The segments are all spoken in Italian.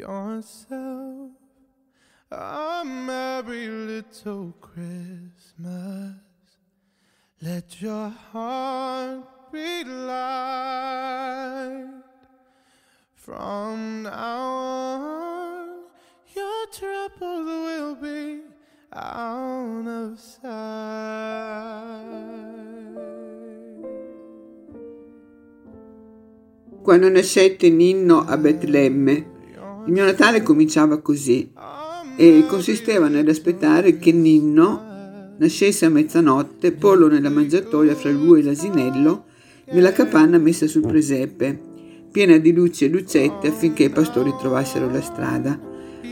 yourself a merry little Christmas. Let your heart be light. From now on, your troubles will be out of sight. Quando nascette Ninno a Betlemme, il mio Natale cominciava così e consisteva nell'aspettare che Ninno nascesse a mezzanotte, pollo nella mangiatoia fra lui e l'asinello, nella capanna messa sul presepe, piena di luci e lucette affinché i pastori trovassero la strada.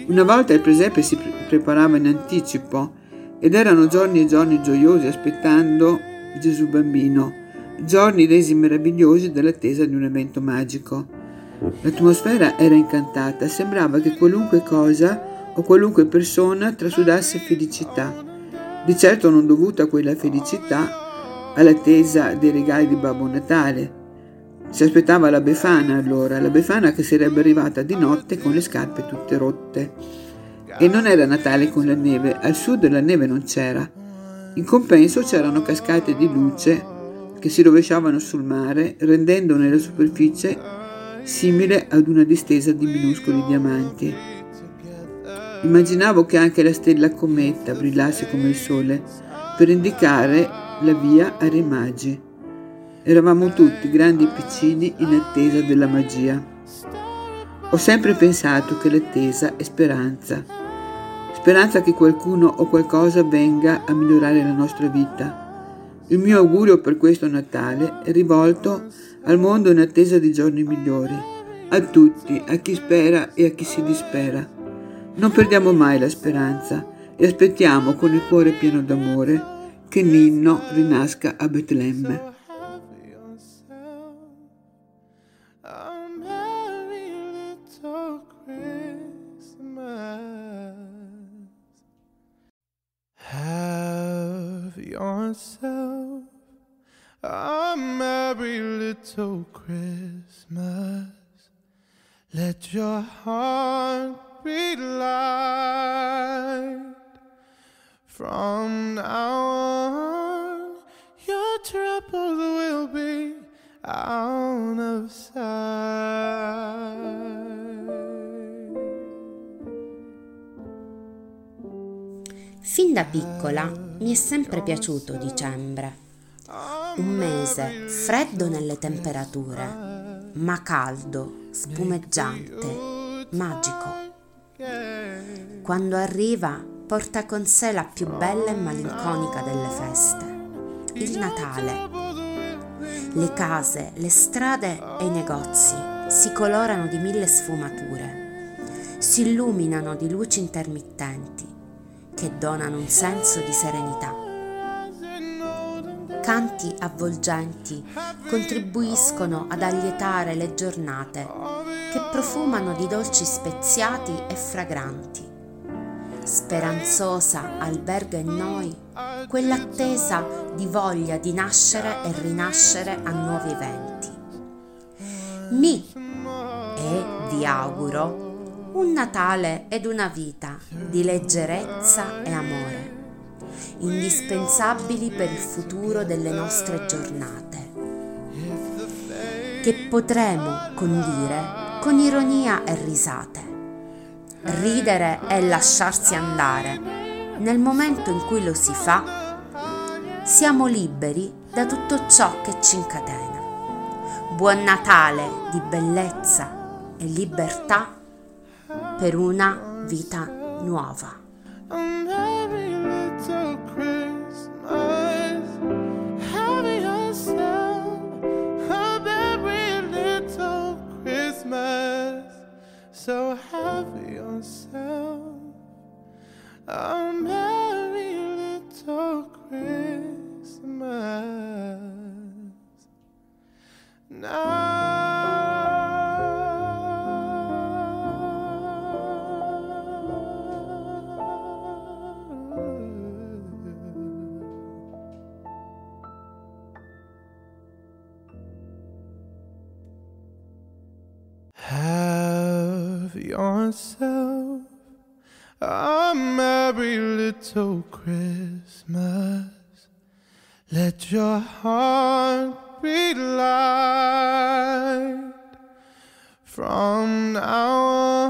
Una volta il presepe si pre- preparava in anticipo ed erano giorni e giorni gioiosi aspettando Gesù bambino, giorni resi meravigliosi dall'attesa di un evento magico. L'atmosfera era incantata, sembrava che qualunque cosa o qualunque persona trasudasse felicità, di certo non dovuta quella felicità all'attesa dei regali di Babbo Natale. Si aspettava la Befana allora, la Befana che sarebbe arrivata di notte con le scarpe tutte rotte. E non era Natale con la neve, al sud la neve non c'era. In compenso c'erano cascate di luce che si rovesciavano sul mare, rendendone la superficie simile ad una distesa di minuscoli diamanti. Immaginavo che anche la stella cometa brillasse come il sole per indicare la via ai re magi. Eravamo tutti, grandi e piccini, in attesa della magia. Ho sempre pensato che l'attesa è speranza. Speranza che qualcuno o qualcosa venga a migliorare la nostra vita. Il mio augurio per questo Natale è rivolto al mondo in attesa di giorni migliori, a tutti, a chi spera e a chi si dispera. Non perdiamo mai la speranza e aspettiamo con il cuore pieno d'amore che Ninno rinasca a Betlemme. A merry little Christmas. Let your heart be light. From now on, your troubles will be out of sight. Fin da piccola mi è sempre piaciuto dicembre. Un mese freddo nelle temperature, ma caldo, spumeggiante, magico. Quando arriva porta con sé la più bella e malinconica delle feste, il Natale. Le case, le strade e i negozi si colorano di mille sfumature, si illuminano di luci intermittenti che donano un senso di serenità. Canti avvolgenti contribuiscono ad allietare le giornate che profumano di dolci speziati e fragranti. Speranzosa alberga in noi quell'attesa di voglia di nascere e rinascere a nuovi eventi. Mi e vi auguro un Natale ed una vita di leggerezza e amore, indispensabili per il futuro delle nostre giornate, che potremo condire con ironia e risate, ridere e lasciarsi andare. Nel momento in cui lo si fa, siamo liberi da tutto ciò che ci incatena. Buon Natale di bellezza e libertà per una vita nuova. A merry little Christmas. Now. Have yourself a merry little Christmas. Let your heart be light. From now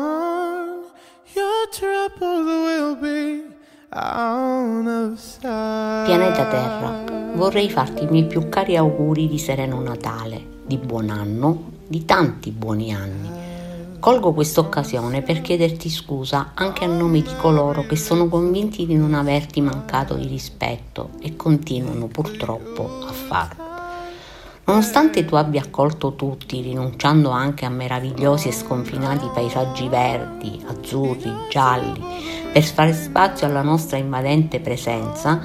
on, your troubles will be out of sight. Pianeta Terra, vorrei farti i miei più cari auguri di sereno Natale, di buon anno, di tanti buoni anni. Colgo quest'occasione per chiederti scusa anche a nome di coloro che sono convinti di non averti mancato di rispetto e continuano purtroppo a farlo. Nonostante tu abbia accolto tutti, rinunciando anche a meravigliosi e sconfinati paesaggi verdi, azzurri, gialli, per fare spazio alla nostra invadente presenza,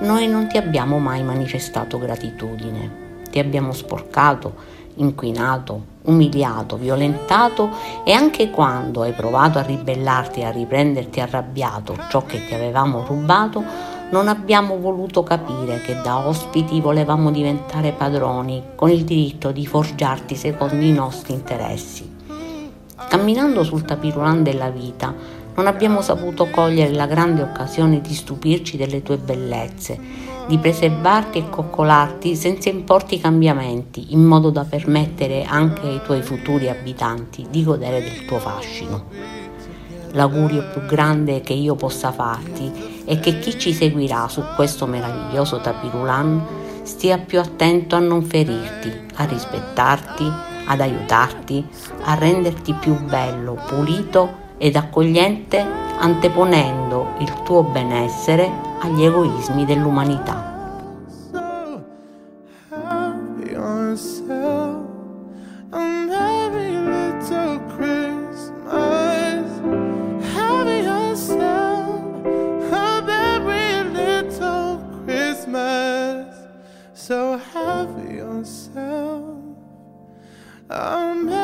noi non ti abbiamo mai manifestato gratitudine. Ti abbiamo sporcato, inquinato, umiliato, violentato e anche quando hai provato a ribellarti e a riprenderti arrabbiato ciò che ti avevamo rubato, non abbiamo voluto capire che da ospiti volevamo diventare padroni con il diritto di forgiarti secondo i nostri interessi. Camminando sul tapirulan della vita, non abbiamo saputo cogliere la grande occasione di stupirci delle tue bellezze, di preservarti e coccolarti senza importi cambiamenti, in modo da permettere anche ai tuoi futuri abitanti di godere del tuo fascino. L'augurio più grande che io possa farti è che chi ci seguirà su questo meraviglioso tapirulan stia più attento a non ferirti, a rispettarti, ad aiutarti, a renderti più bello, pulito ed accogliente anteponendo il tuo benessere agli egoismi dell'umanità. a merry